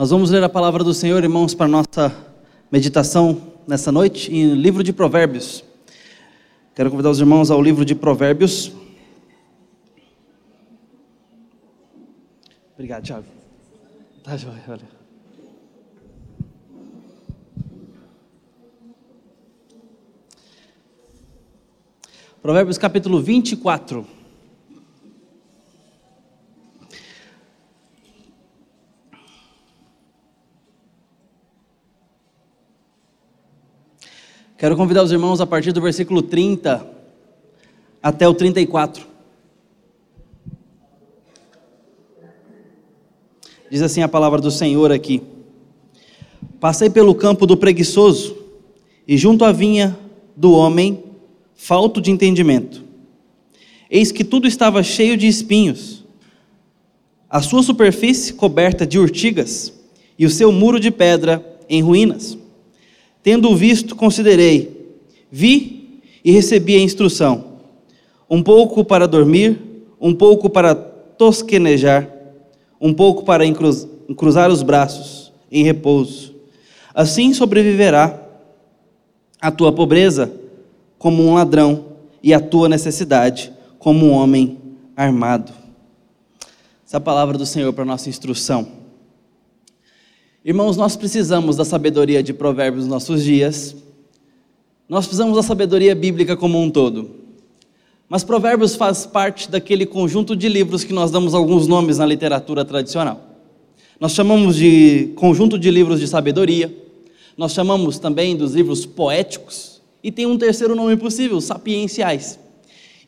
Nós vamos ler a palavra do Senhor, irmãos, para nossa meditação nessa noite, em livro de Provérbios. Quero convidar os irmãos ao livro de Provérbios. Obrigado, Tiago. Tá joia, olha. Provérbios capítulo 24. Quero convidar os irmãos a partir do versículo 30 até o 34. Diz assim a palavra do Senhor aqui: Passei pelo campo do preguiçoso, e junto à vinha do homem, falto de entendimento. Eis que tudo estava cheio de espinhos, a sua superfície coberta de urtigas, e o seu muro de pedra em ruínas. Tendo visto, considerei, vi e recebi a instrução, um pouco para dormir, um pouco para tosquenejar, um pouco para cruzar os braços em repouso. Assim sobreviverá a tua pobreza como um ladrão e a tua necessidade como um homem armado. Essa é a palavra do Senhor para nossa instrução. Irmãos, nós precisamos da sabedoria de Provérbios nos nossos dias. Nós precisamos da sabedoria bíblica como um todo. Mas Provérbios faz parte daquele conjunto de livros que nós damos alguns nomes na literatura tradicional. Nós chamamos de conjunto de livros de sabedoria, nós chamamos também dos livros poéticos, e tem um terceiro nome possível, sapienciais.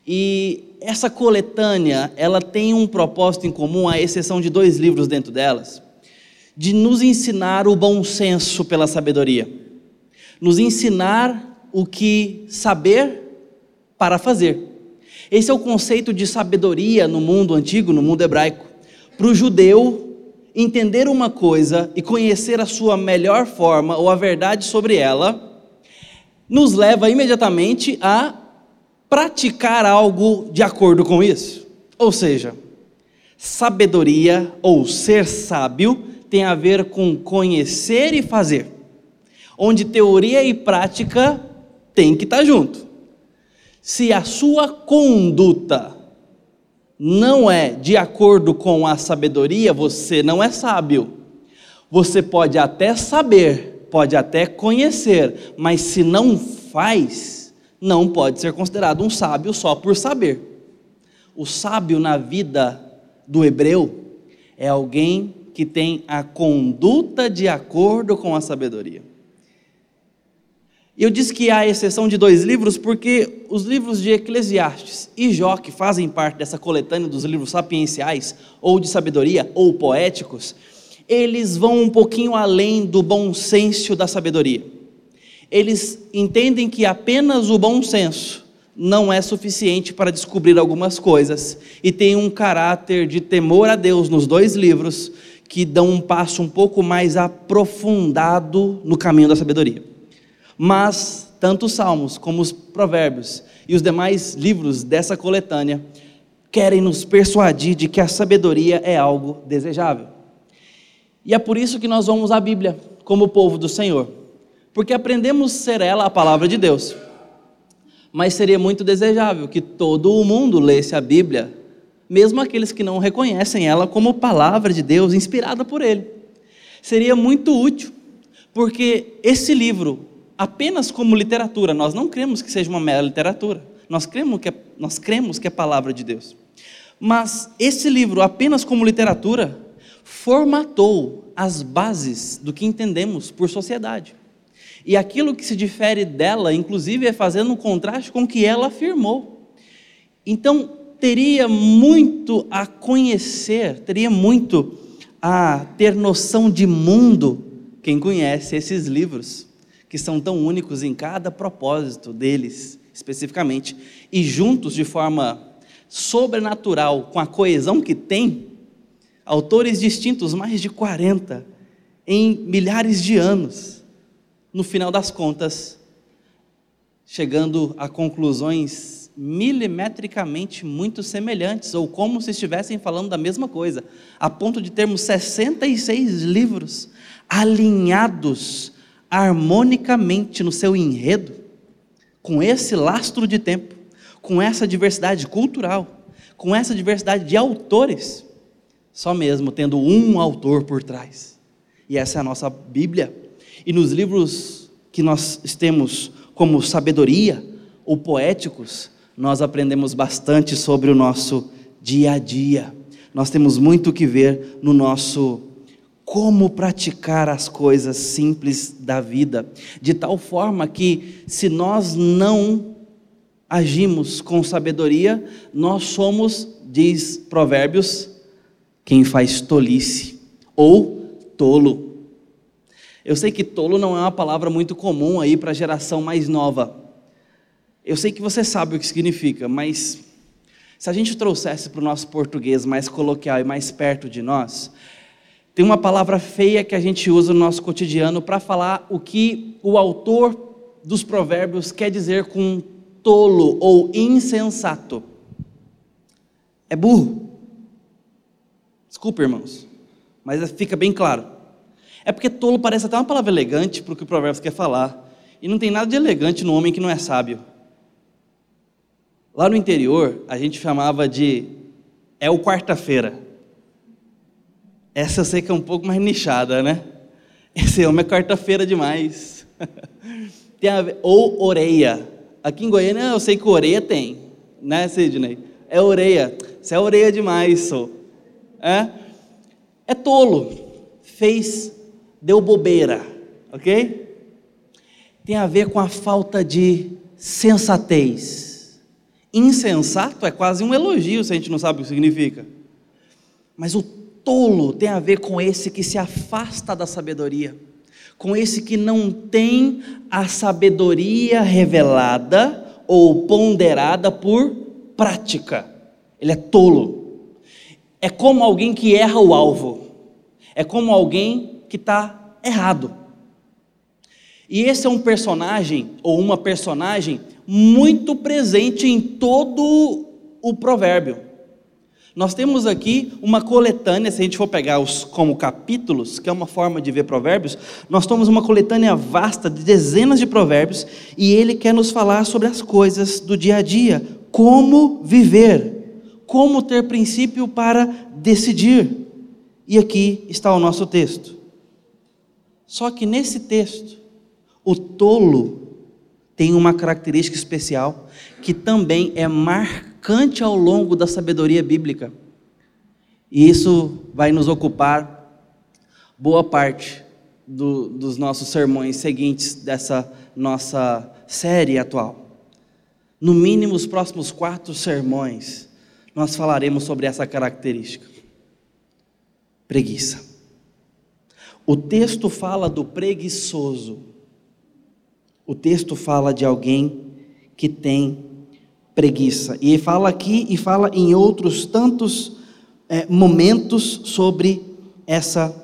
E essa coletânea, ela tem um propósito em comum, à exceção de dois livros dentro delas de nos ensinar o bom senso pela sabedoria, nos ensinar o que saber para fazer. Esse é o conceito de sabedoria no mundo antigo, no mundo hebraico. Para o judeu, entender uma coisa e conhecer a sua melhor forma ou a verdade sobre ela, nos leva imediatamente a praticar algo de acordo com isso. Ou seja, sabedoria ou ser sábio tem a ver com conhecer e fazer, onde teoria e prática tem que estar junto. Se a sua conduta não é de acordo com a sabedoria, você não é sábio. Você pode até saber, pode até conhecer, mas se não faz, não pode ser considerado um sábio só por saber. O sábio na vida do hebreu é alguém que tem a conduta de acordo com a sabedoria. Eu disse que há exceção de dois livros, porque os livros de Eclesiastes e Jó, que fazem parte dessa coletânea dos livros sapienciais, ou de sabedoria, ou poéticos, eles vão um pouquinho além do bom senso da sabedoria. Eles entendem que apenas o bom senso não é suficiente para descobrir algumas coisas, e tem um caráter de temor a Deus nos dois livros, que dão um passo um pouco mais aprofundado no caminho da sabedoria. Mas, tanto os Salmos como os Provérbios e os demais livros dessa coletânea querem nos persuadir de que a sabedoria é algo desejável. E é por isso que nós vamos à Bíblia como povo do Senhor, porque aprendemos ser ela a palavra de Deus. Mas seria muito desejável que todo o mundo lesse a Bíblia mesmo aqueles que não reconhecem ela como palavra de Deus inspirada por Ele. Seria muito útil, porque esse livro, apenas como literatura, nós não cremos que seja uma mera literatura, nós cremos que é, nós cremos que é palavra de Deus. Mas esse livro, apenas como literatura, formatou as bases do que entendemos por sociedade. E aquilo que se difere dela, inclusive, é fazendo um contraste com o que ela afirmou. Então, teria muito a conhecer, teria muito a ter noção de mundo quem conhece esses livros, que são tão únicos em cada propósito deles, especificamente, e juntos de forma sobrenatural, com a coesão que tem, autores distintos, mais de 40, em milhares de anos, no final das contas, chegando a conclusões milimetricamente muito semelhantes, ou como se estivessem falando da mesma coisa, a ponto de termos 66 livros alinhados harmonicamente no seu enredo, com esse lastro de tempo, com essa diversidade cultural, com essa diversidade de autores, só mesmo tendo um autor por trás. E essa é a nossa Bíblia. E nos livros que nós temos como sabedoria ou poéticos, nós aprendemos bastante sobre o nosso dia a dia. Nós temos muito que ver no nosso como praticar as coisas simples da vida, de tal forma que se nós não agimos com sabedoria, nós somos, diz Provérbios, quem faz tolice ou tolo. Eu sei que tolo não é uma palavra muito comum aí para a geração mais nova. Eu sei que você sabe o que significa, mas se a gente trouxesse para o nosso português mais coloquial e mais perto de nós, tem uma palavra feia que a gente usa no nosso cotidiano para falar o que o autor dos provérbios quer dizer com tolo ou insensato. É burro. Desculpa, irmãos, mas fica bem claro. É porque tolo parece até uma palavra elegante para o que o provérbio quer falar. E não tem nada de elegante no homem que não é sábio. Lá no interior, a gente chamava de é o quarta-feira. Essa eu sei que é um pouco mais nichada, né? Esse homem é quarta-feira demais. tem a ver, ou orelha. Aqui em Goiânia eu sei que orelha tem, né, Sidney? É orelha. Você é orelha demais, sou. É? É tolo. Fez, deu bobeira, ok? Tem a ver com a falta de sensatez Insensato é quase um elogio se a gente não sabe o que significa. Mas o tolo tem a ver com esse que se afasta da sabedoria, com esse que não tem a sabedoria revelada ou ponderada por prática. Ele é tolo. É como alguém que erra o alvo. É como alguém que está errado. E esse é um personagem, ou uma personagem, muito presente em todo o provérbio. Nós temos aqui uma coletânea, se a gente for pegar os como capítulos, que é uma forma de ver provérbios, nós temos uma coletânea vasta de dezenas de provérbios, e ele quer nos falar sobre as coisas do dia a dia, como viver, como ter princípio para decidir. E aqui está o nosso texto. Só que nesse texto, o tolo tem uma característica especial que também é marcante ao longo da sabedoria bíblica. E isso vai nos ocupar boa parte do, dos nossos sermões seguintes dessa nossa série atual. No mínimo, os próximos quatro sermões, nós falaremos sobre essa característica: preguiça. O texto fala do preguiçoso o texto fala de alguém que tem preguiça. E fala aqui e fala em outros tantos é, momentos sobre essa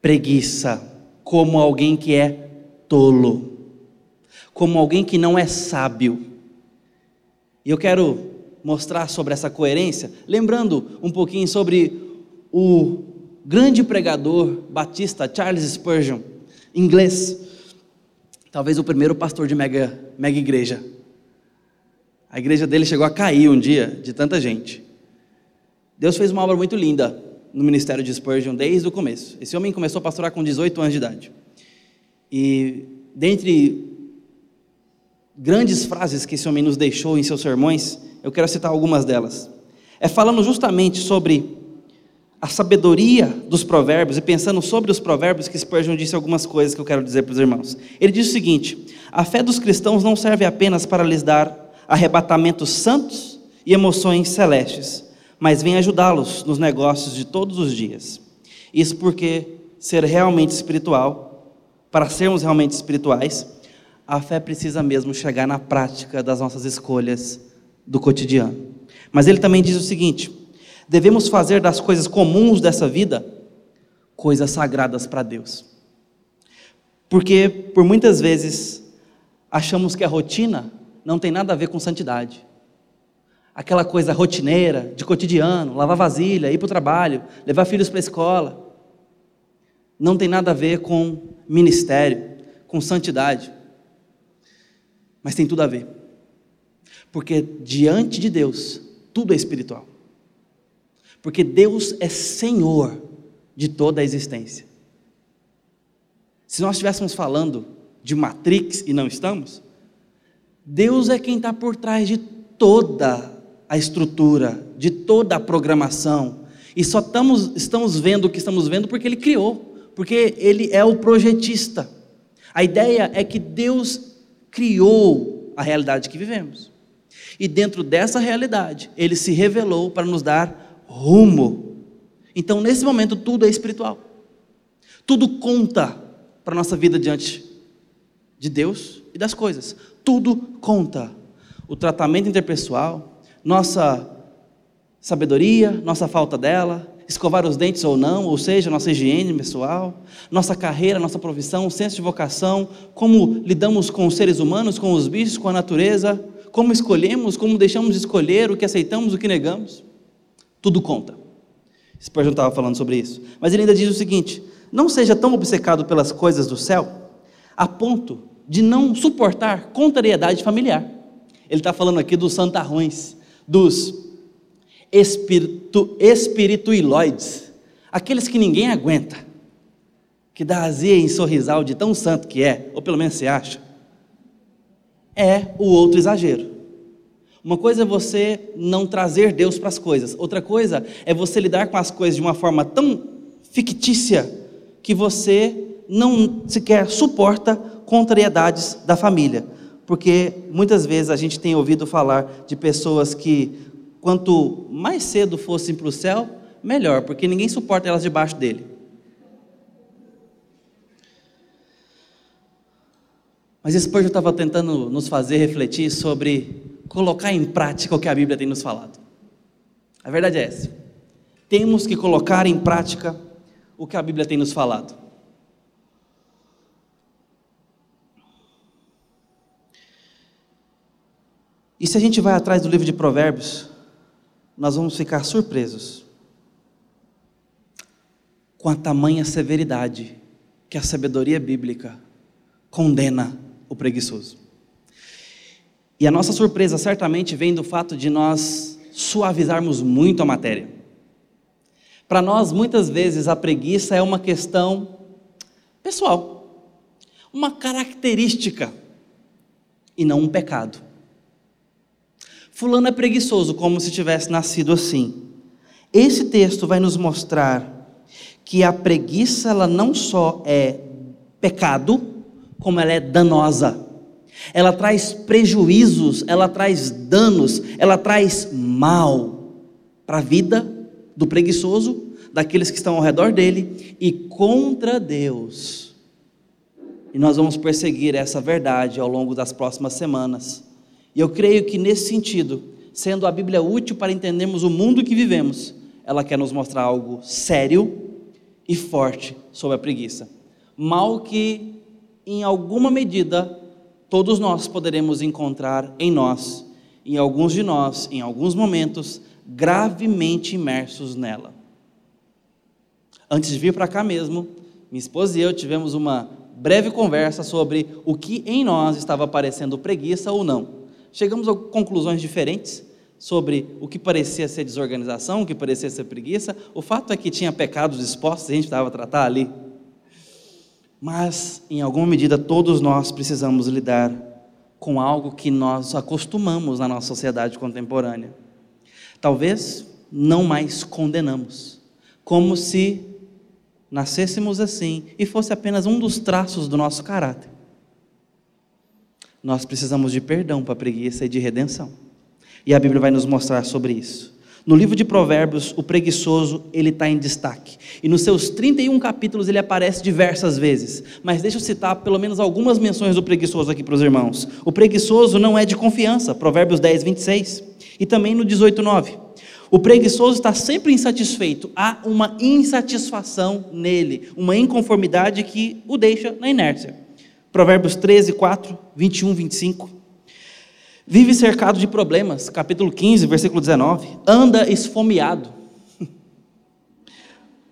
preguiça, como alguém que é tolo, como alguém que não é sábio. E eu quero mostrar sobre essa coerência, lembrando um pouquinho sobre o grande pregador batista Charles Spurgeon, inglês, talvez o primeiro pastor de mega, mega igreja. A igreja dele chegou a cair um dia de tanta gente. Deus fez uma obra muito linda no ministério de Spurgeon desde o começo. Esse homem começou a pastorar com 18 anos de idade. E dentre grandes frases que esse homem nos deixou em seus sermões, eu quero citar algumas delas. É falando justamente sobre a sabedoria dos provérbios e pensando sobre os provérbios que Spurgeon disse algumas coisas que eu quero dizer para os irmãos. Ele diz o seguinte: a fé dos cristãos não serve apenas para lhes dar arrebatamentos santos e emoções celestes, mas vem ajudá-los nos negócios de todos os dias. Isso porque ser realmente espiritual, para sermos realmente espirituais, a fé precisa mesmo chegar na prática das nossas escolhas do cotidiano. Mas ele também diz o seguinte: devemos fazer das coisas comuns dessa vida coisas sagradas para Deus. Porque por muitas vezes achamos que a rotina não tem nada a ver com santidade. Aquela coisa rotineira, de cotidiano, lavar vasilha, ir para o trabalho, levar filhos para a escola. Não tem nada a ver com ministério, com santidade. Mas tem tudo a ver. Porque diante de Deus, tudo é espiritual. Porque Deus é Senhor de toda a existência. Se nós estivéssemos falando de Matrix e não estamos, Deus é quem está por trás de toda a estrutura, de toda a programação. E só estamos, estamos vendo o que estamos vendo porque Ele criou, porque Ele é o projetista. A ideia é que Deus criou a realidade que vivemos. E dentro dessa realidade, Ele se revelou para nos dar rumo. Então, nesse momento, tudo é espiritual. Tudo conta para a nossa vida diante de Deus e das coisas. Tudo conta. O tratamento interpessoal, nossa sabedoria, nossa falta dela, escovar os dentes ou não, ou seja, nossa higiene pessoal, nossa carreira, nossa profissão, senso de vocação, como lidamos com os seres humanos, com os bichos, com a natureza, como escolhemos, como deixamos de escolher, o que aceitamos, o que negamos. Tudo conta. Spurgeon estava falando sobre isso. Mas ele ainda diz o seguinte: não seja tão obcecado pelas coisas do céu, a ponto de não suportar contrariedade familiar. Ele está falando aqui dos santarrões, dos espiritu, espirituiloides, aqueles que ninguém aguenta, que dá azia em sorrisal de tão santo que é, ou pelo menos se acha, é o outro exagero. Uma coisa é você não trazer Deus para as coisas, outra coisa é você lidar com as coisas de uma forma tão fictícia que você não sequer suporta contrariedades da família. Porque muitas vezes a gente tem ouvido falar de pessoas que, quanto mais cedo fossem para o céu, melhor, porque ninguém suporta elas debaixo dele. Mas Spurgeon estava tentando nos fazer refletir sobre colocar em prática o que a Bíblia tem nos falado. A verdade é essa. Temos que colocar em prática o que a Bíblia tem nos falado. E se a gente vai atrás do livro de Provérbios, nós vamos ficar surpresos com a tamanha severidade que a sabedoria bíblica condena o preguiçoso. E a nossa surpresa certamente vem do fato de nós suavizarmos muito a matéria. Para nós, muitas vezes, a preguiça é uma questão pessoal, uma característica e não um pecado. Fulano é preguiçoso, como se tivesse nascido assim. Esse texto vai nos mostrar que a preguiça ela não só é pecado, como ela é danosa. Ela traz prejuízos, ela traz danos, ela traz mal para a vida do preguiçoso, daqueles que estão ao redor dele e contra Deus. E nós vamos perseguir essa verdade ao longo das próximas semanas. E eu creio que nesse sentido, sendo a Bíblia útil para entendermos o mundo que vivemos, ela quer nos mostrar algo sério e forte sobre a preguiça. Mal que, em alguma medida, todos nós poderemos encontrar em nós, em alguns de nós, em alguns momentos, gravemente imersos nela. Antes de vir para cá mesmo, minha esposa e eu tivemos uma breve conversa sobre o que em nós estava parecendo preguiça ou não chegamos a conclusões diferentes sobre o que parecia ser desorganização, o que parecia ser preguiça. O fato é que tinha pecados expostos e a gente estava a tratar ali. Mas, em alguma medida, todos nós precisamos lidar com algo que nós acostumamos na nossa sociedade contemporânea. Talvez não mais condenamos, como se nascêssemos assim e fosse apenas um dos traços do nosso caráter nós precisamos de perdão para a preguiça e de redenção. E a Bíblia vai nos mostrar sobre isso. No livro de Provérbios, o preguiçoso, ele está em destaque. E nos seus 31 capítulos ele aparece diversas vezes. Mas deixa eu citar pelo menos algumas menções do preguiçoso aqui para os irmãos. O preguiçoso não é de confiança, Provérbios 10, 26. E também no 18, 9. O preguiçoso está sempre insatisfeito. Há uma insatisfação nele, uma inconformidade que o deixa na inércia. Provérbios 13, 4, 21, 25. Vive cercado de problemas, capítulo 15, versículo 19. Anda esfomeado.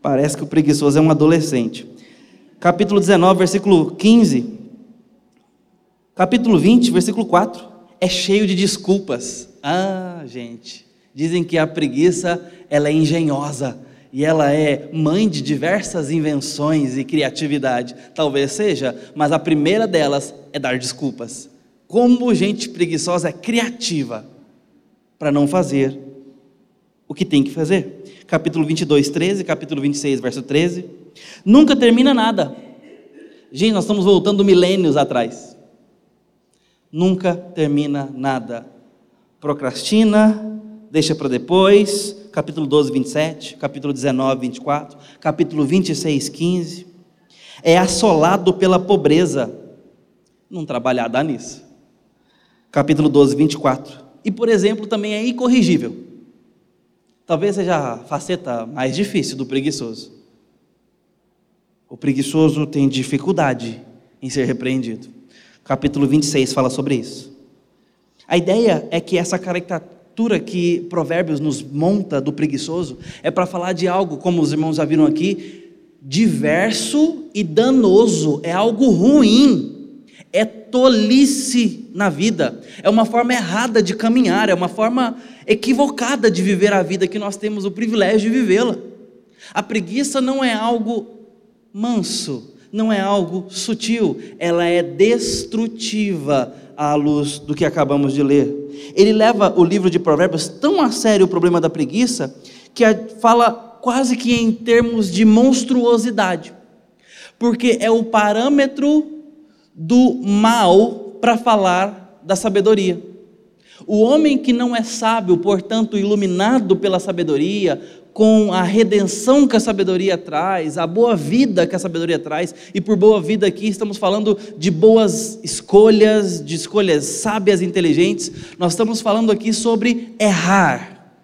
Parece que o preguiçoso é um adolescente. Capítulo 19, versículo 15. Capítulo 20, versículo 4. É cheio de desculpas. Ah, gente. Dizem que a preguiça ela é engenhosa e ela é mãe de diversas invenções e criatividade. Talvez seja, mas a primeira delas é dar desculpas. Como gente preguiçosa é criativa para não fazer o que tem que fazer. Capítulo 22, 13, capítulo 26, verso 13. Nunca termina nada. Gente, nós estamos voltando milênios atrás. Nunca termina nada. Procrastina, deixa para depois, capítulo 12, 27, capítulo 19, 24, capítulo 26, 15. É assolado pela pobreza. Não trabalhar dá nisso. Capítulo 12, 24. E, por exemplo, também é incorrigível. Talvez seja a faceta mais difícil do preguiçoso. O preguiçoso tem dificuldade em ser repreendido. Capítulo 26 fala sobre isso. A ideia é que essa caricatura que Provérbios nos monta do preguiçoso é para falar de algo, como os irmãos já viram aqui, diverso e danoso, é algo ruim, é tolice na vida, é uma forma errada de caminhar, é uma forma equivocada de viver a vida que nós temos o privilégio de vivê-la. A preguiça não é algo manso, não é algo sutil, ela é destrutiva à luz do que acabamos de ler. Ele leva o livro de Provérbios tão a sério o problema da preguiça, que fala quase que em termos de monstruosidade, porque é o parâmetro do mal para falar da sabedoria. O homem que não é sábio, portanto iluminado pela sabedoria, com a redenção que a sabedoria traz, a boa vida que a sabedoria traz, e por boa vida aqui estamos falando de boas escolhas, de escolhas sábias e inteligentes, nós estamos falando aqui sobre errar.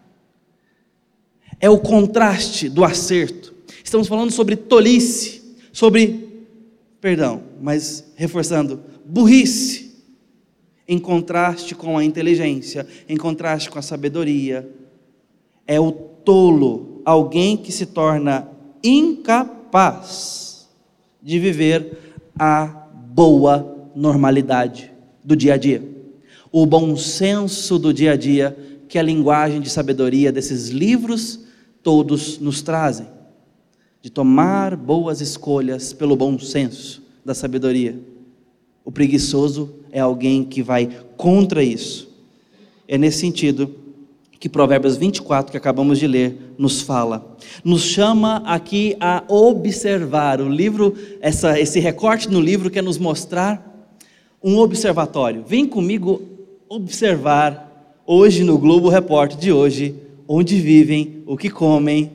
É o contraste do acerto. Estamos falando sobre tolice, sobre, perdão, mas reforçando, burrice, em contraste com a inteligência, em contraste com a sabedoria. É o tolo, alguém que se torna incapaz de viver a boa normalidade do dia a dia. O bom senso do dia a dia que a linguagem de sabedoria desses livros todos nos trazem. De tomar boas escolhas pelo bom senso da sabedoria. O preguiçoso é alguém que vai contra isso. É nesse sentido que Provérbios 24, que acabamos de ler, nos fala. Nos chama aqui a observar. O livro, essa, esse recorte no livro quer nos mostrar um observatório. Vem comigo observar hoje no Globo Repórter de hoje, onde vivem, o que comem,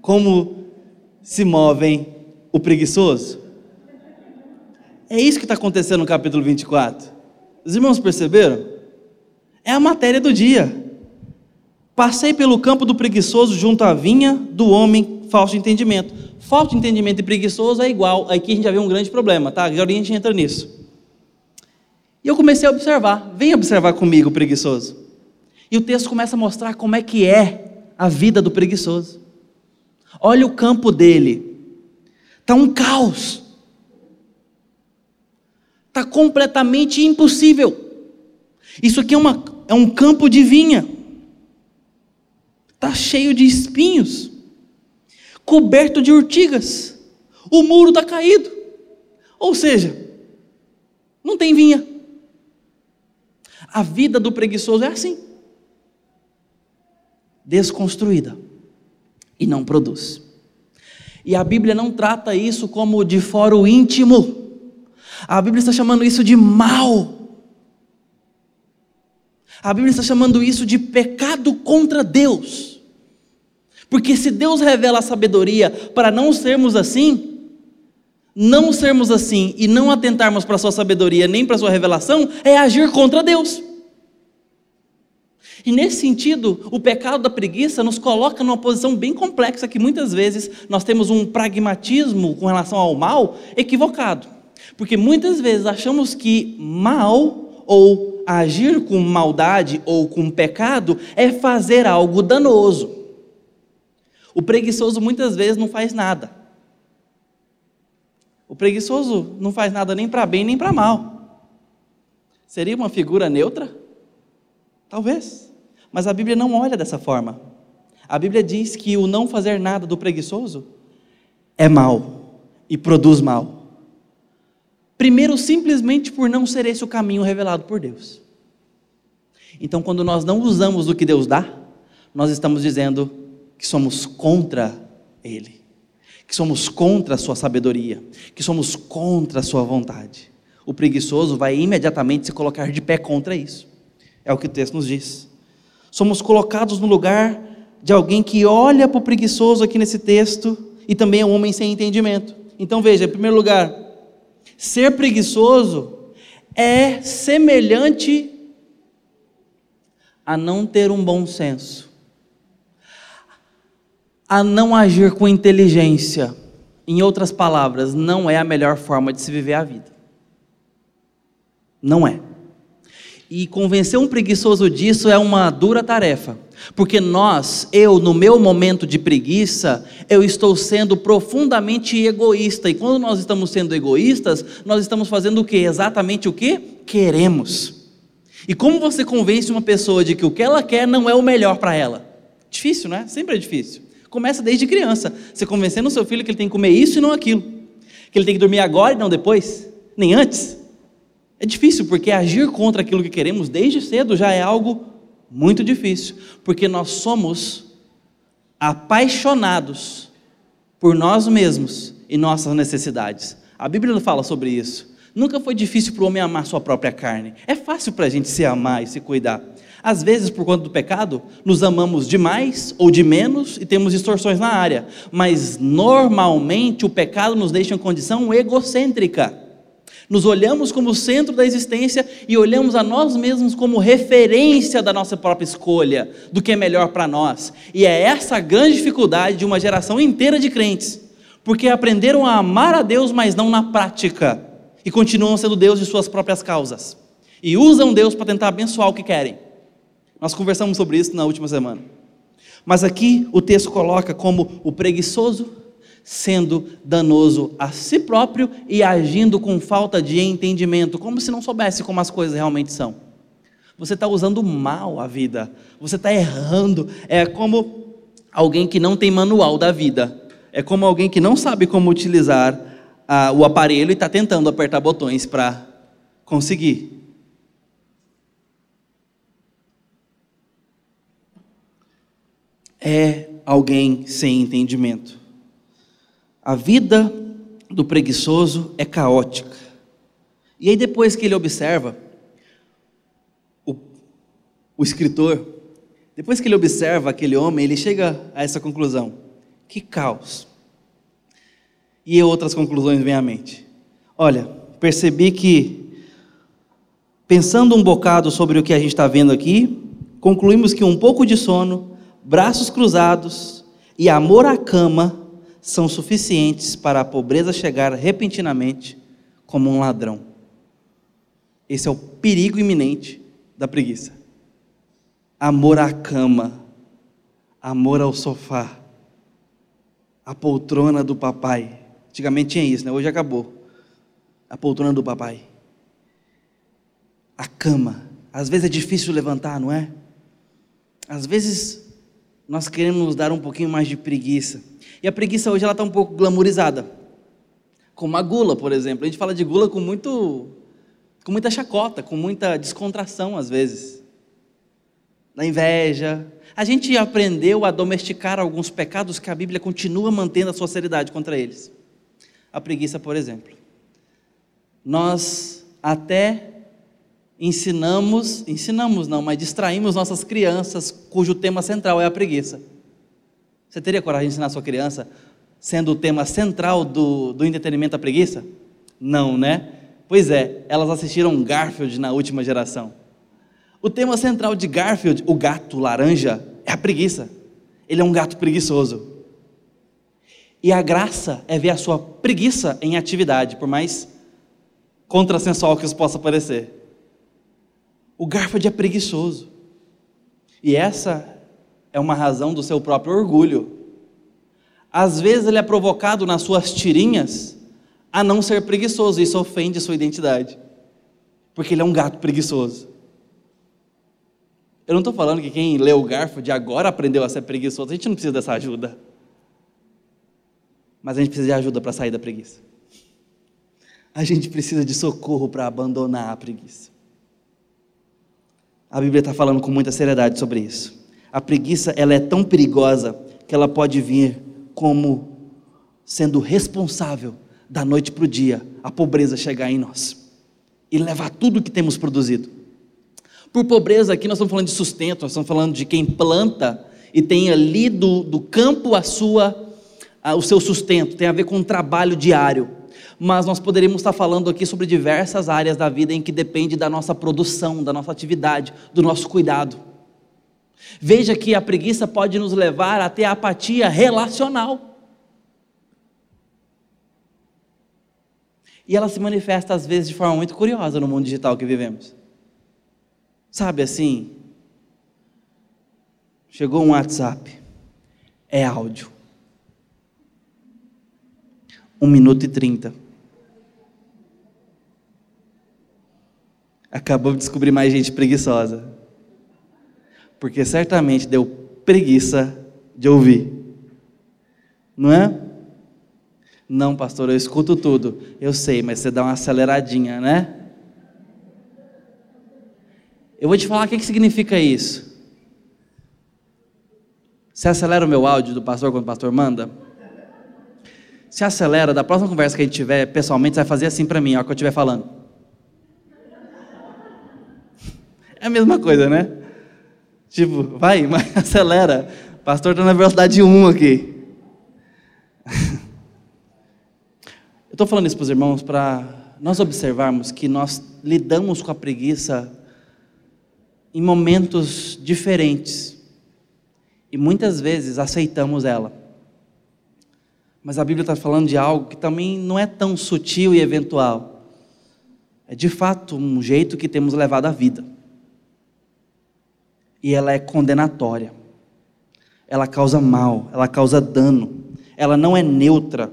como se movem o preguiçoso. É isso que está acontecendo no capítulo 24. Os irmãos perceberam? É a matéria do dia. Passei pelo campo do preguiçoso junto à vinha do homem falso entendimento. De entendimento e preguiçoso é igual. Aqui a gente já vê um grande problema, tá? Já a gente entra nisso. E eu comecei a observar. Vem observar comigo, preguiçoso. E o texto começa a mostrar como é que é a vida do preguiçoso. Olha o campo dele. Está um caos. Está completamente impossível. Isso aqui é, uma, é um campo de vinha está cheio de espinhos, coberto de urtigas, o muro está caído. Ou seja, não tem vinha. A vida do preguiçoso é assim desconstruída e não produz. E a Bíblia não trata isso como de foro íntimo. A Bíblia está chamando isso de mal. A Bíblia está chamando isso de pecado contra Deus. Porque se Deus revela a sabedoria para não sermos assim, não sermos assim e não atentarmos para a sua sabedoria nem para a sua revelação, é agir contra Deus. E nesse sentido, o pecado da preguiça nos coloca numa posição bem complexa que muitas vezes nós temos um pragmatismo com relação ao mal equivocado. Porque muitas vezes achamos que mal ou agir com maldade ou com pecado é fazer algo danoso. O preguiçoso muitas vezes não faz nada. O preguiçoso não faz nada nem para bem nem para mal. Seria uma figura neutra? Talvez. Mas a Bíblia não olha dessa forma. A Bíblia diz que o não fazer nada do preguiçoso é mal e produz mal. Primeiro, simplesmente por não ser esse o caminho revelado por Deus. Então, quando nós não usamos o que Deus dá, nós estamos dizendo que somos contra Ele, que somos contra a Sua sabedoria, que somos contra a Sua vontade. O preguiçoso vai imediatamente se colocar de pé contra isso. É o que o texto nos diz. Somos colocados no lugar de alguém que olha para o preguiçoso aqui nesse texto e também é um homem sem entendimento. Então veja, em primeiro lugar, ser preguiçoso é semelhante a não ter um bom senso, a não agir com inteligência. Em outras palavras, não é a melhor forma de se viver a vida. Não é. E convencer um preguiçoso disso é uma dura tarefa. Porque nós, eu, no meu momento de preguiça, eu estou sendo profundamente egoísta. E quando nós estamos sendo egoístas, nós estamos fazendo o que? Exatamente o que? Queremos. E como você convence uma pessoa de que o que ela quer não é o melhor para ela? Difícil, não é? Sempre é difícil. Começa desde criança. Você convencendo o seu filho que ele tem que comer isso e não aquilo. Que ele tem que dormir agora e não depois, nem antes. É difícil, porque agir contra aquilo que queremos desde cedo já é algo muito difícil, porque nós somos apaixonados por nós mesmos e nossas necessidades. A Bíblia fala sobre isso. Nunca foi difícil para o homem amar sua própria carne. É fácil para a gente se amar e se cuidar. Às vezes, por conta do pecado, nos amamos demais ou de menos e temos distorções na área. Mas normalmente o pecado nos deixa em condição egocêntrica. Nos olhamos como centro da existência e olhamos a nós mesmos como referência da nossa própria escolha, do que é melhor para nós. E é essa a grande dificuldade de uma geração inteira de crentes, porque aprenderam a amar a Deus, mas não na prática, e continuam sendo Deus de suas próprias causas, e usam Deus para tentar abençoar o que querem. Nós conversamos sobre isso na última semana. Mas aqui o texto coloca como o preguiçoso sendo danoso a si próprio e agindo com falta de entendimento, como se não soubesse como as coisas realmente são. Você está usando mal a vida, você está errando. É como alguém que não tem manual da vida, é como alguém que não sabe como utilizar ah, o aparelho e está tentando apertar botões para conseguir. É alguém sem entendimento. A vida do preguiçoso é caótica. E aí, depois que ele observa, o, o escritor, depois que ele observa aquele homem, ele chega a essa conclusão: que caos. E outras conclusões vêm à mente. Olha, percebi que, pensando um bocado sobre o que a gente está vendo aqui, concluímos que um pouco de sono, braços cruzados e amor à cama são suficientes para a pobreza chegar repentinamente como um ladrão. Esse é o perigo iminente da preguiça. Amor à cama, amor ao sofá, a poltrona do papai. Antigamente tinha isso, né? Hoje acabou. A poltrona do papai. A cama. Às vezes é difícil levantar, não é? Às vezes nós queremos dar um pouquinho mais de preguiça. E a preguiça hoje ela está um pouco glamourizada. Como a gula, por exemplo. A gente fala de gula com muito com muita chacota, com muita descontração às vezes. Na inveja. A gente aprendeu a domesticar alguns pecados que a Bíblia continua mantendo a sua seriedade contra eles. A preguiça, por exemplo. Nós até ensinamos, ensinamos não, mas distraímos nossas crianças cujo tema central é a preguiça. Você teria coragem de ensinar a sua criança sendo o tema central do, do entretenimento a preguiça? Não, né? Pois é, elas assistiram Garfield na última geração. O tema central de Garfield, o gato laranja, é a preguiça. Ele é um gato preguiçoso. E a graça é ver a sua preguiça em atividade, por mais contrassensual que isso possa parecer. O Garfield é preguiçoso. E essa é uma razão do seu próprio orgulho. Às vezes ele é provocado nas suas tirinhas a não ser preguiçoso, e isso ofende sua identidade. Porque ele é um gato preguiçoso. Eu não estou falando que quem leu o Garfield agora aprendeu a ser preguiçoso, a gente não precisa dessa ajuda. Mas a gente precisa de ajuda para sair da preguiça. A gente precisa de socorro para abandonar a preguiça. A Bíblia está falando com muita seriedade sobre isso. A preguiça ela é tão perigosa que ela pode vir como sendo responsável da noite para o dia a pobreza chegar em nós e levar tudo que temos produzido. Por pobreza aqui nós estamos falando de sustento, nós estamos falando de quem planta e tem ali do, do campo a sua, a, o seu sustento, tem a ver com um trabalho diário mas nós poderíamos estar falando aqui sobre diversas áreas da vida em que depende da nossa produção, da nossa atividade, do nosso cuidado. Veja que a preguiça pode nos levar até a apatia relacional. E ela se manifesta às vezes de forma muito curiosa no mundo digital que vivemos. Sabe assim? Chegou um WhatsApp, é áudio. Um minuto e trinta. acabamos de descobrir mais gente preguiçosa. Porque certamente deu preguiça de ouvir. Não é? Não, pastor, eu escuto tudo. Eu sei, mas você dá uma aceleradinha, né? Eu vou te falar o que, que significa isso. Você acelera o meu áudio do pastor quando o pastor manda? Se acelera, da próxima conversa que a gente tiver pessoalmente, você vai fazer assim para mim, ó, que eu estiver falando. É a mesma coisa, né? Tipo, vai, mas acelera. O pastor está na velocidade 1 aqui. Eu estou falando isso para os irmãos para nós observarmos que nós lidamos com a preguiça em momentos diferentes. E muitas vezes aceitamos ela. Mas a Bíblia está falando de algo que também não é tão sutil e eventual. É de fato um jeito que temos levado a vida e ela é condenatória. Ela causa mal, ela causa dano, ela não é neutra.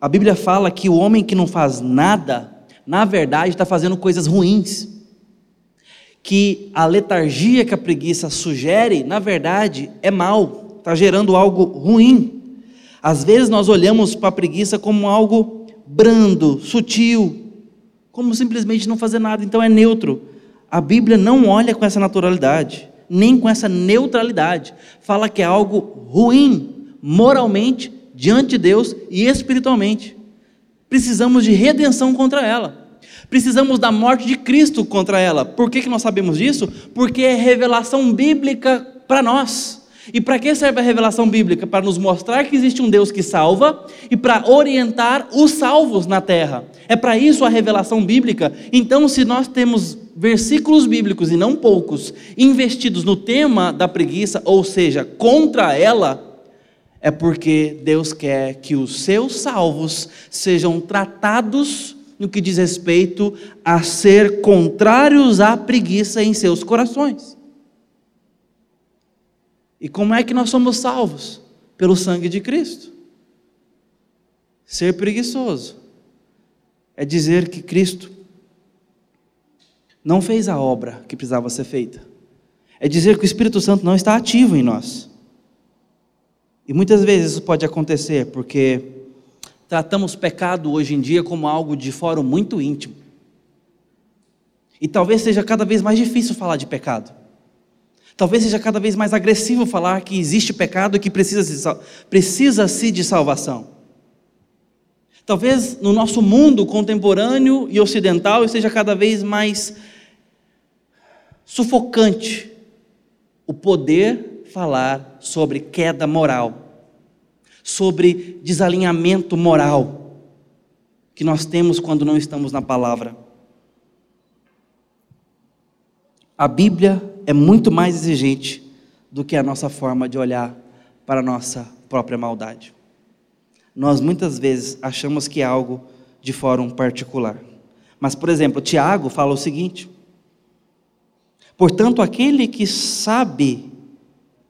A Bíblia fala que o homem que não faz nada, na verdade, está fazendo coisas ruins. Que a letargia que a preguiça sugere, na verdade, é mal, está gerando algo ruim. Às vezes nós olhamos para a preguiça como algo brando, sutil, como simplesmente não fazer nada, então é neutro. A Bíblia não olha com essa naturalidade, nem com essa neutralidade. Fala que é algo ruim, moralmente, diante de Deus e espiritualmente. Precisamos de redenção contra ela. Precisamos da morte de Cristo contra ela. Por que, que nós sabemos disso? Porque é revelação bíblica para nós. E para que serve a revelação bíblica? Para nos mostrar que existe um Deus que salva e para orientar os salvos na terra. É para isso a revelação bíblica. Então, se nós temos versículos bíblicos, e não poucos, investidos no tema da preguiça, ou seja, contra ela, é porque Deus quer que os seus salvos sejam tratados no que diz respeito a ser contrários à preguiça em seus corações. E como é que nós somos salvos? Pelo sangue de Cristo. Ser preguiçoso é dizer que Cristo não fez a obra que precisava ser feita. É dizer que o Espírito Santo não está ativo em nós. E muitas vezes isso pode acontecer porque tratamos pecado hoje em dia como algo de fórum muito íntimo. E talvez seja cada vez mais difícil falar de pecado. Talvez seja cada vez mais agressivo falar que existe pecado e que precisa-se precisa de salvação. Talvez no nosso mundo contemporâneo e ocidental seja cada vez mais sufocante o poder falar sobre queda moral, sobre desalinhamento moral que nós temos quando não estamos na palavra. A Bíblia é muito mais exigente do que a nossa forma de olhar para a nossa própria maldade. Nós muitas vezes achamos que é algo de fórum particular. Mas, por exemplo, Tiago fala o seguinte: Portanto, aquele que sabe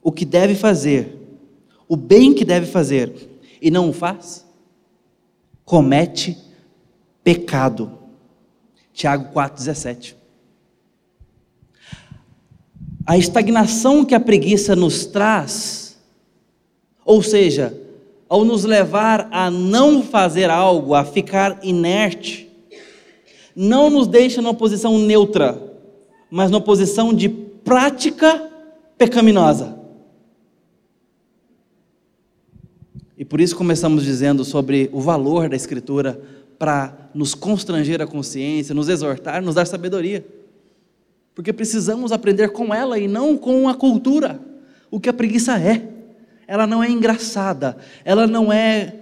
o que deve fazer, o bem que deve fazer, e não o faz, comete pecado. Tiago 4,17. A estagnação que a preguiça nos traz, ou seja, ao nos levar a não fazer algo, a ficar inerte, não nos deixa numa posição neutra, mas numa posição de prática pecaminosa. E por isso começamos dizendo sobre o valor da Escritura para nos constranger a consciência, nos exortar, nos dar sabedoria. Porque precisamos aprender com ela e não com a cultura, o que a preguiça é. Ela não é engraçada, ela não é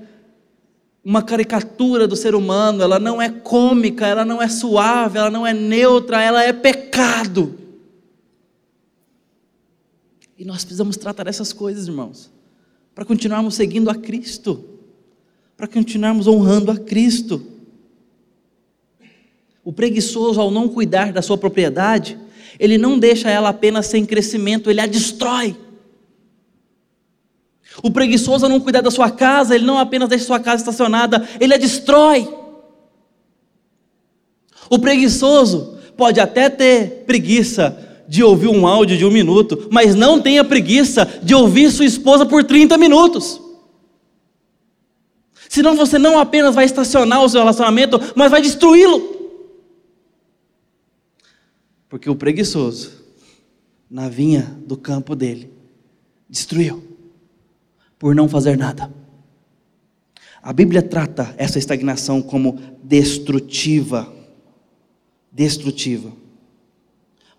uma caricatura do ser humano, ela não é cômica, ela não é suave, ela não é neutra, ela é pecado. E nós precisamos tratar essas coisas, irmãos, para continuarmos seguindo a Cristo, para continuarmos honrando a Cristo. O preguiçoso, ao não cuidar da sua propriedade, ele não deixa ela apenas sem crescimento, ele a destrói. O preguiçoso não cuidar da sua casa, ele não apenas deixa sua casa estacionada, ele a destrói. O preguiçoso pode até ter preguiça de ouvir um áudio de um minuto, mas não tenha preguiça de ouvir sua esposa por 30 minutos. Senão você não apenas vai estacionar o seu relacionamento, mas vai destruí-lo. Porque o preguiçoso, na vinha do campo dele, destruiu por não fazer nada. A Bíblia trata essa estagnação como destrutiva. Destrutiva.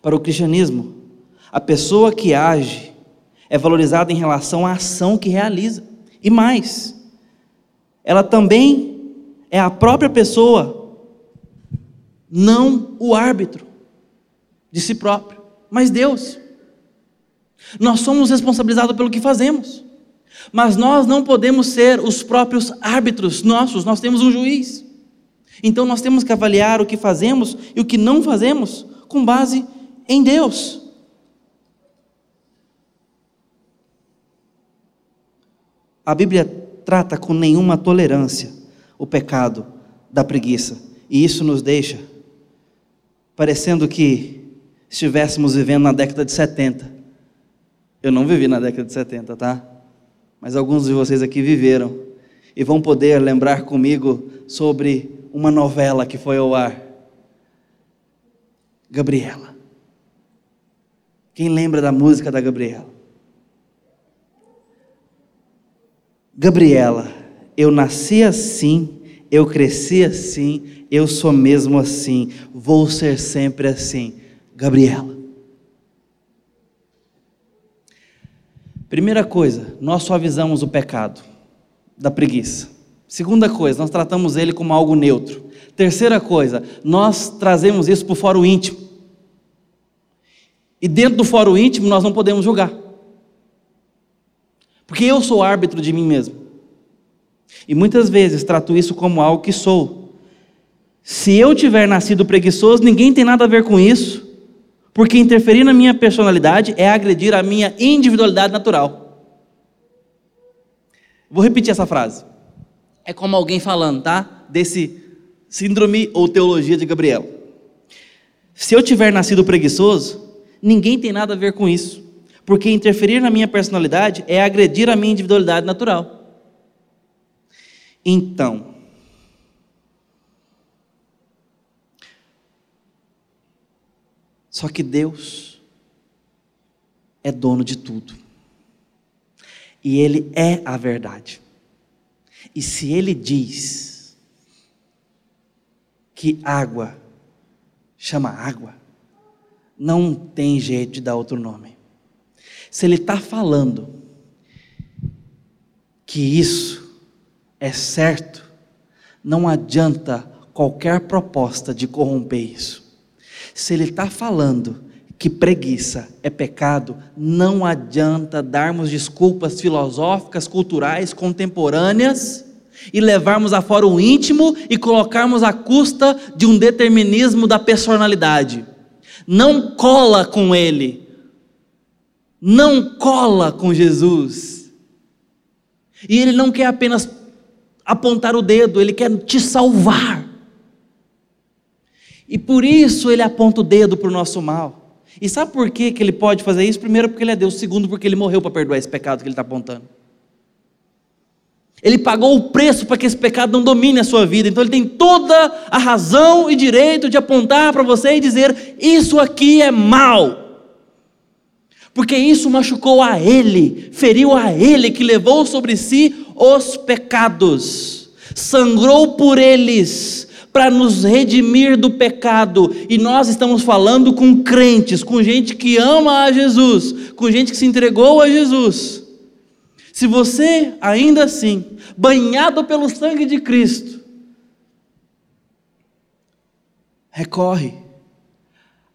Para o cristianismo, a pessoa que age é valorizada em relação à ação que realiza. E mais, ela também é a própria pessoa, não o árbitro de si próprio, mas Deus. Nós somos responsabilizados pelo que fazemos. Mas nós não podemos ser os próprios árbitros nossos, nós temos um juiz. Então nós temos que avaliar o que fazemos e o que não fazemos com base em Deus. A Bíblia trata com nenhuma tolerância o pecado da preguiça, e isso nos deixa parecendo que estivéssemos vivendo na década de 70. Eu não vivi na década de 70, tá? Mas alguns de vocês aqui viveram e vão poder lembrar comigo sobre uma novela que foi ao ar. Gabriela. Quem lembra da música da Gabriela? Gabriela, eu nasci assim, eu cresci assim, eu sou mesmo assim, vou ser sempre assim. Gabriela. Primeira coisa, nós suavizamos o pecado da preguiça. Segunda coisa, nós tratamos ele como algo neutro. Terceira coisa, nós trazemos isso para o fórum íntimo. E dentro do fórum íntimo nós não podemos julgar. Porque eu sou árbitro de mim mesmo. E muitas vezes trato isso como algo que sou. Se eu tiver nascido preguiçoso, ninguém tem nada a ver com isso, porque interferir na minha personalidade é agredir a minha individualidade natural. Vou repetir essa frase. É como alguém falando, tá? Desse síndrome ou teologia de Gabriel. Se eu tiver nascido preguiçoso, Ninguém tem nada a ver com isso, porque interferir na minha personalidade é agredir a minha individualidade natural. Então, só que Deus é dono de tudo. E Ele é a verdade. E se Ele diz que água chama água, não tem jeito de dar outro nome. Se ele está falando que isso é certo, não adianta qualquer proposta de corromper isso. Se ele está falando que preguiça é pecado, não adianta darmos desculpas filosóficas, culturais, contemporâneas e levarmos a fora o íntimo e colocarmos a custa de um determinismo da personalidade. não cola com Ele, não cola com Jesus. E Ele não quer apenas apontar o dedo, Ele quer te salvar. E por isso Ele aponta o dedo para o nosso mal. E sabe por que, que Ele pode fazer isso? Primeiro, porque Ele é Deus. Segundo, porque Ele morreu para perdoar esse pecado que Ele está apontando. Ele pagou o preço para que esse pecado não domine a sua vida. Então ele tem toda a razão e direito de apontar para você e dizer: Isso aqui é mal. Porque isso machucou a ele, feriu a ele, que levou sobre si os pecados, sangrou por eles, para nos redimir do pecado. E nós estamos falando com crentes, com gente que ama a Jesus, com gente que se entregou a Jesus. Se você, ainda assim, banhado pelo sangue de Cristo, recorre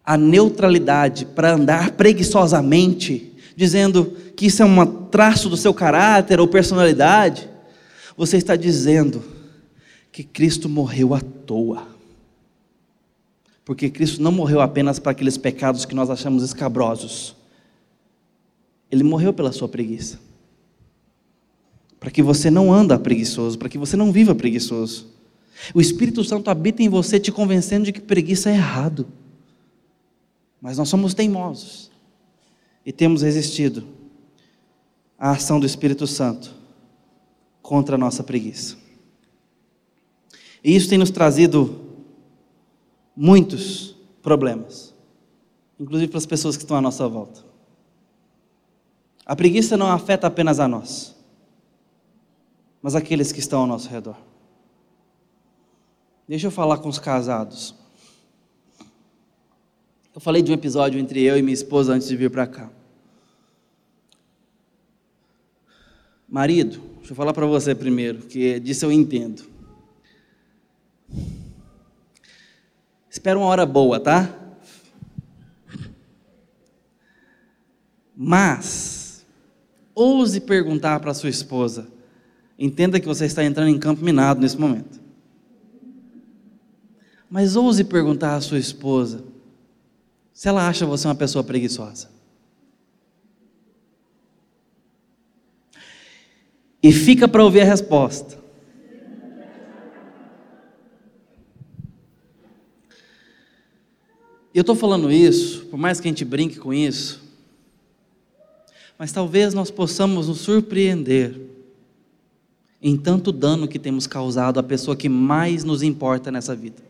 à neutralidade para andar preguiçosamente, dizendo que isso é um traço do seu caráter ou personalidade, você está dizendo que Cristo morreu à toa. Porque Cristo não morreu apenas para aqueles pecados que nós achamos escabrosos. Ele morreu pela sua preguiça para que você não anda preguiçoso, para que você não viva preguiçoso. O Espírito Santo habita em você te convencendo de que preguiça é errado. Mas nós somos teimosos e temos resistido à ação do Espírito Santo contra a nossa preguiça. E isso tem nos trazido muitos problemas, inclusive para as pessoas que estão à nossa volta. A preguiça não afeta apenas a nós mas aqueles que estão ao nosso redor. Deixa eu falar com os casados. Eu falei de um episódio entre eu e minha esposa antes de vir para cá. Marido, deixa eu falar para você primeiro, que disso eu entendo. Espera uma hora boa, tá? Mas, ouse perguntar para sua esposa: Entenda que você está entrando em campo minado nesse momento. Mas ouse perguntar à sua esposa se ela acha você uma pessoa preguiçosa. E fica para ouvir a resposta. Eu estou falando isso, por mais que a gente brinque com isso, mas talvez nós possamos nos surpreender em tanto dano que temos causado à pessoa que mais nos importa nessa vida.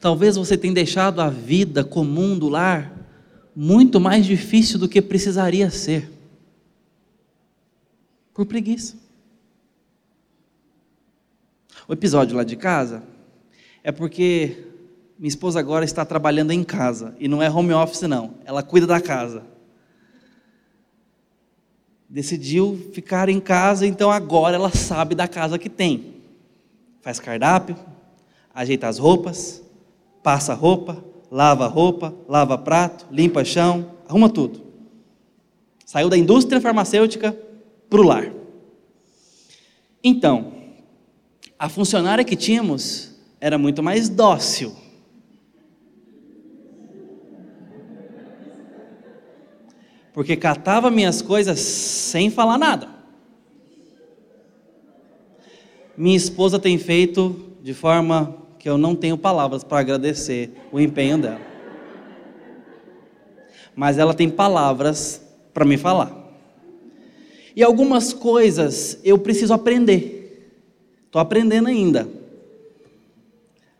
Talvez você tenha deixado a vida comum do lar muito mais difícil do que precisaria ser, por preguiça. O episódio lá de casa é porque minha esposa agora está trabalhando em casa e não é home office, não, ela cuida da casa decidiu ficar em casa, então agora ela sabe da casa que tem. Faz cardápio, ajeita as roupas, passa roupa, lava roupa, lava prato, limpa chão, arruma tudo. Saiu da indústria farmacêutica para o lar. Então, a funcionária que tínhamos era muito mais dócil porque catava minhas coisas sem falar nada. Minha esposa tem feito de forma que eu não tenho palavras para agradecer o empenho dela. Mas ela tem palavras para me falar. E algumas coisas eu preciso aprender. Estou aprendendo ainda.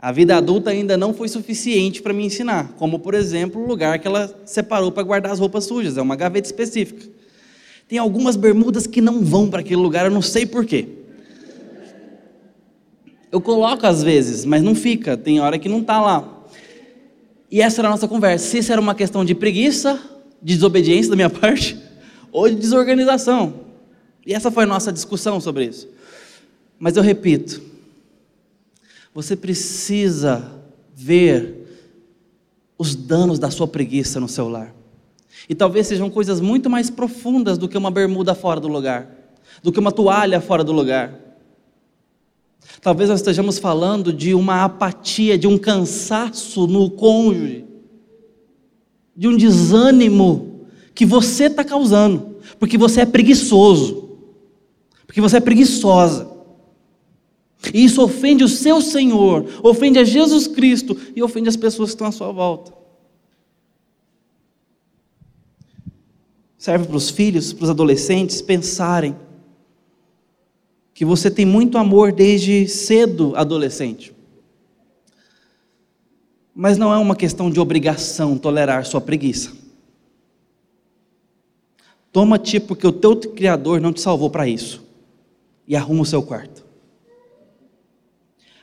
A vida adulta ainda não foi suficiente para me ensinar, como por exemplo o lugar que ela separou para guardar as roupas sujas, é uma gaveta específica. Tem algumas bermudas que não vão para aquele lugar, eu não sei porquê. Eu coloco às vezes, mas não fica, tem hora que não está lá. E essa era a nossa conversa. Se isso era uma questão de preguiça, de desobediência da minha parte, ou de desorganização. E essa foi a nossa discussão sobre isso. Mas eu repito, você precisa ver os danos da sua preguiça no seu lar. E talvez sejam coisas muito mais profundas do que uma bermuda fora do lugar, do que uma toalha fora do lugar. Talvez nós estejamos falando de uma apatia, de um cansaço no cônjuge, de um desânimo que você está causando, porque você é preguiçoso, porque você é preguiçosa. E isso ofende o seu Senhor, ofende a Jesus Cristo e ofende as pessoas que estão à sua volta. Serve para os filhos, para os adolescentes pensarem que você tem muito amor desde cedo adolescente. Mas não é uma questão de obrigação tolerar sua preguiça. Toma-te porque o teu Criador não te salvou para isso. E arruma o seu quarto.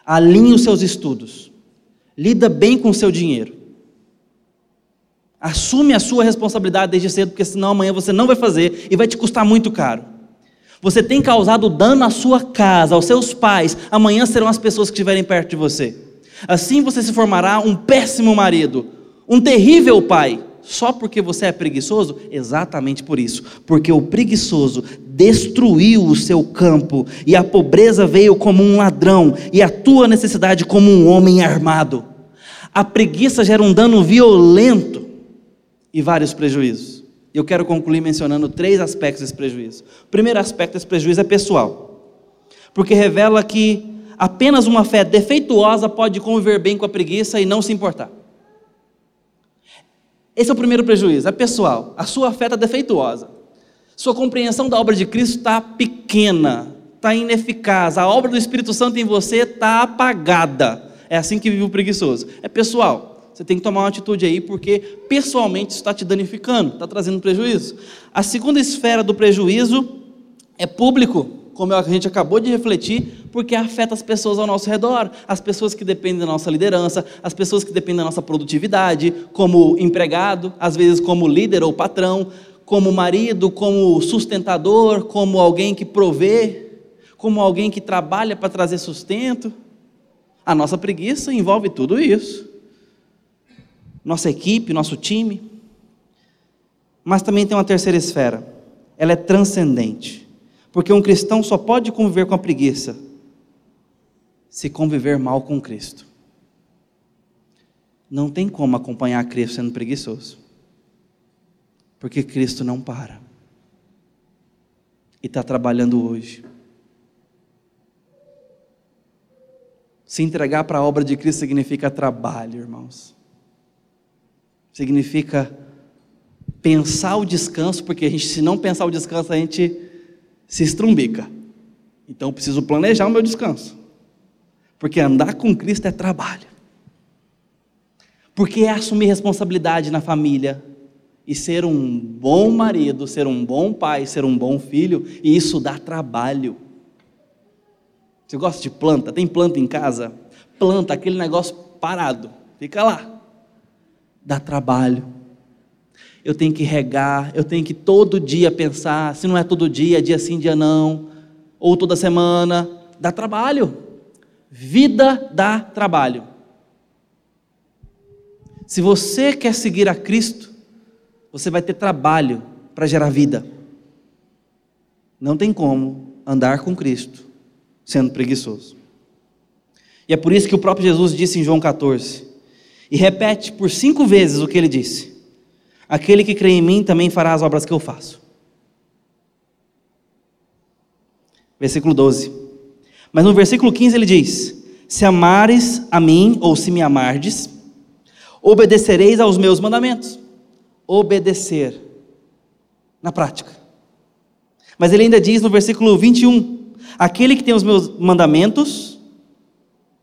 Alinhe os seus estudos. Lida bem com o seu dinheiro. Assume a sua responsabilidade desde cedo, porque senão amanhã você não vai fazer e vai te custar muito caro. Você tem causado dano à sua casa, aos seus pais. Amanhã serão as pessoas que estiverem perto de você. Assim você se formará um péssimo marido, um terrível pai, só porque você é preguiçoso? Exatamente por isso. Porque o preguiçoso destruiu o seu campo, e a pobreza veio como um ladrão, e a tua necessidade como um homem armado. A preguiça gera um dano violento e vários prejuízos. Eu quero concluir mencionando três aspectos desse prejuízo. O primeiro aspecto desse prejuízo é pessoal, porque revela que apenas uma fé defeituosa pode conviver bem com a preguiça e não se importar. Esse é o primeiro prejuízo, é pessoal. A sua fé está defeituosa. Sua compreensão da obra de Cristo está pequena, está ineficaz. A obra do Espírito Santo em você está apagada. É assim que vive o preguiçoso. É pessoal. Você tem que tomar uma atitude aí, porque pessoalmente isso está te danificando, está trazendo prejuízo. A segunda esfera do prejuízo é público, como a gente acabou de refletir, porque afeta as pessoas ao nosso redor, as pessoas que dependem da nossa liderança, as pessoas que dependem da nossa produtividade, como empregado, às vezes como líder ou patrão, como marido, como sustentador, como alguém que provê, como alguém que trabalha para trazer sustento. A nossa preguiça envolve tudo isso nossa equipe, nosso time. Mas também tem uma terceira esfera. Ela é transcendente. Porque um cristão só pode conviver com a preguiça se conviver mal com Cristo. Não tem como acompanhar Cristo sendo preguiçoso. Porque Cristo não para. E está trabalhando hoje. Se entregar para a obra de Cristo significa trabalho, irmãos significa pensar o descanso, porque a gente, se não pensar o descanso, a gente se estrumbica. Então eu preciso planejar o meu descanso. Porque andar com Cristo é trabalho. Porque é assumir responsabilidade na família e ser um bom marido, ser um bom pai, ser um bom filho, e isso dá trabalho. Você gosta de planta? Tem planta em casa? Planta, aquele negócio parado, fica lá dá trabalho. Eu tenho que regar, eu tenho que todo dia pensar, se não é todo dia, dia sim, dia não, ou toda semana, dá trabalho. Vida dá trabalho. Se você quer seguir a Cristo, você vai ter trabalho para gerar vida. Não tem como andar com Cristo sendo preguiçoso. E é por isso que o próprio Jesus disse em João 14: e repete por cinco vezes o que ele disse: Aquele que crê em mim também fará as obras que eu faço. Versículo 12. Mas no versículo 15 ele diz: Se amares a mim, ou se me amardes, obedecereis aos meus mandamentos. Obedecer, na prática. Mas ele ainda diz no versículo 21: Aquele que tem os meus mandamentos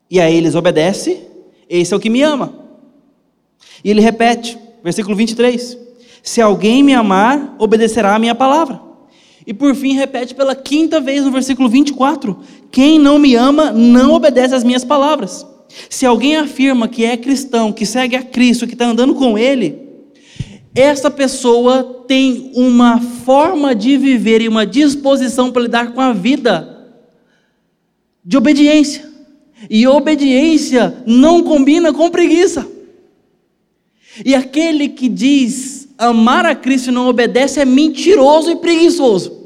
e a eles obedece, esse é o que me ama. E ele repete, versículo 23: Se alguém me amar, obedecerá a minha palavra. E por fim, repete pela quinta vez no versículo 24: Quem não me ama, não obedece às minhas palavras. Se alguém afirma que é cristão, que segue a Cristo, que está andando com Ele, essa pessoa tem uma forma de viver e uma disposição para lidar com a vida de obediência. E obediência não combina com preguiça. E aquele que diz amar a Cristo e não obedece é mentiroso e preguiçoso.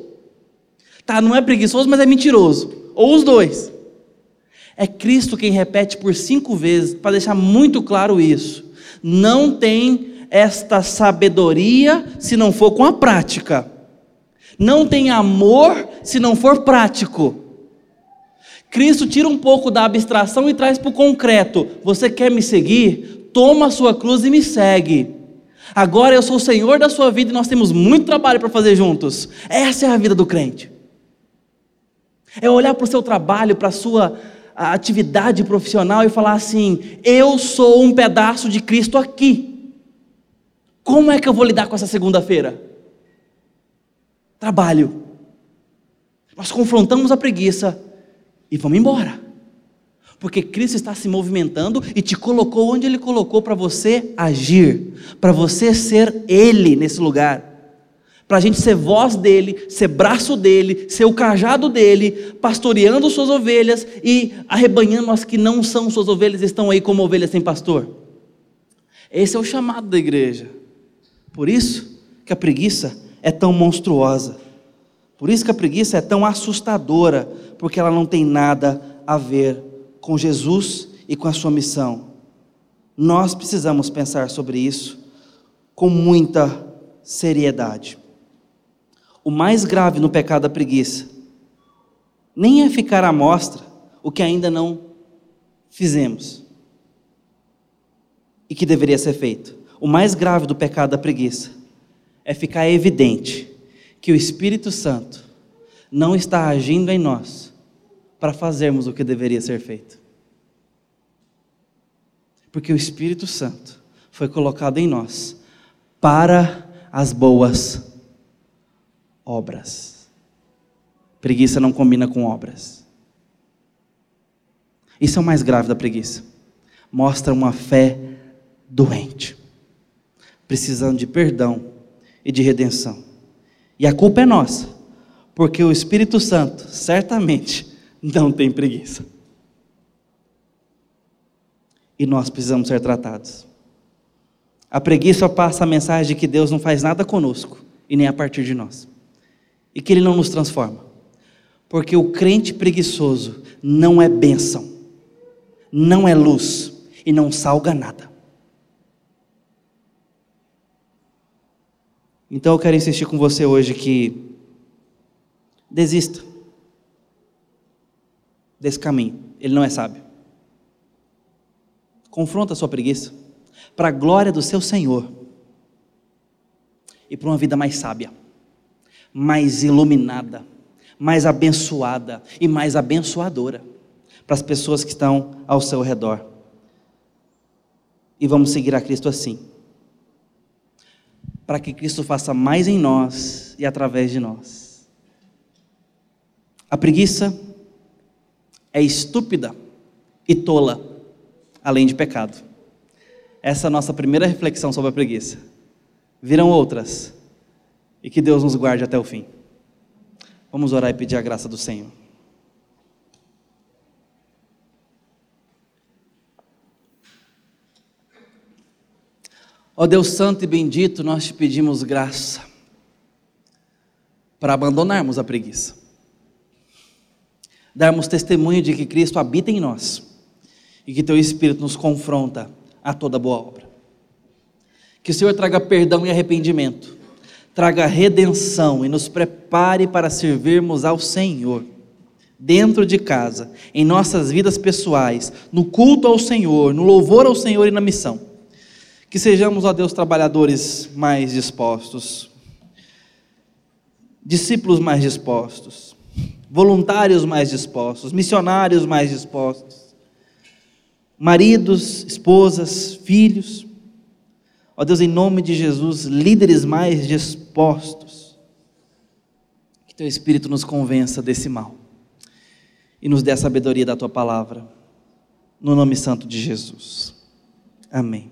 Tá, não é preguiçoso, mas é mentiroso. Ou os dois. É Cristo quem repete por cinco vezes, para deixar muito claro isso. Não tem esta sabedoria se não for com a prática. Não tem amor se não for prático. Cristo tira um pouco da abstração e traz para o concreto. Você quer me seguir? Toma a sua cruz e me segue. Agora eu sou o Senhor da sua vida e nós temos muito trabalho para fazer juntos. Essa é a vida do crente. É olhar para o seu trabalho, para a sua atividade profissional e falar assim: eu sou um pedaço de Cristo aqui. Como é que eu vou lidar com essa segunda-feira? Trabalho. Nós confrontamos a preguiça e vamos embora. Porque Cristo está se movimentando e te colocou onde Ele colocou para você agir, para você ser Ele nesse lugar para a gente ser voz dele, ser braço dele, ser o cajado dele, pastoreando suas ovelhas e arrebanhando as que não são suas ovelhas, estão aí como ovelhas sem pastor. Esse é o chamado da igreja. Por isso que a preguiça é tão monstruosa. Por isso que a preguiça é tão assustadora, porque ela não tem nada a ver com Jesus e com a sua missão. Nós precisamos pensar sobre isso com muita seriedade. O mais grave no pecado da preguiça nem é ficar à mostra o que ainda não fizemos e que deveria ser feito. O mais grave do pecado da preguiça é ficar evidente que o Espírito Santo não está agindo em nós para fazermos o que deveria ser feito. Porque o Espírito Santo foi colocado em nós para as boas obras. Preguiça não combina com obras. Isso é o mais grave da preguiça. Mostra uma fé doente, precisando de perdão e de redenção. E a culpa é nossa, porque o Espírito Santo certamente não tem preguiça. E nós precisamos ser tratados. A preguiça passa a mensagem de que Deus não faz nada conosco e nem a partir de nós e que Ele não nos transforma. Porque o crente preguiçoso não é bênção, não é luz e não salga nada. Então eu quero insistir com você hoje que desista desse caminho, ele não é sábio. Confronta a sua preguiça para a glória do seu Senhor e para uma vida mais sábia mais iluminada, mais abençoada e mais abençoadora para as pessoas que estão ao seu redor. E vamos seguir a Cristo assim, para que Cristo faça mais em nós e através de nós. A preguiça é estúpida e tola, além de pecado. Essa é a nossa primeira reflexão sobre a preguiça. Virão outras e que Deus nos guarde até o fim. Vamos orar e pedir a graça do Senhor. Ó Deus Santo e bendito, nós te pedimos graça para abandonarmos a preguiça, darmos testemunho de que Cristo habita em nós e que Teu Espírito nos confronta a toda boa obra. Que o Senhor traga perdão e arrependimento traga redenção e nos prepare para servirmos ao Senhor, dentro de casa, em nossas vidas pessoais, no culto ao Senhor, no louvor ao Senhor e na missão. Que sejamos, ó Deus, trabalhadores mais dispostos, discípulos mais dispostos, voluntários mais dispostos, missionários mais dispostos, maridos, esposas, filhos, Ó Deus, em nome de Jesus, líderes mais dispostos. Que teu Espírito nos convença desse mal e nos dê a sabedoria da tua palavra. No nome santo de Jesus. Amém.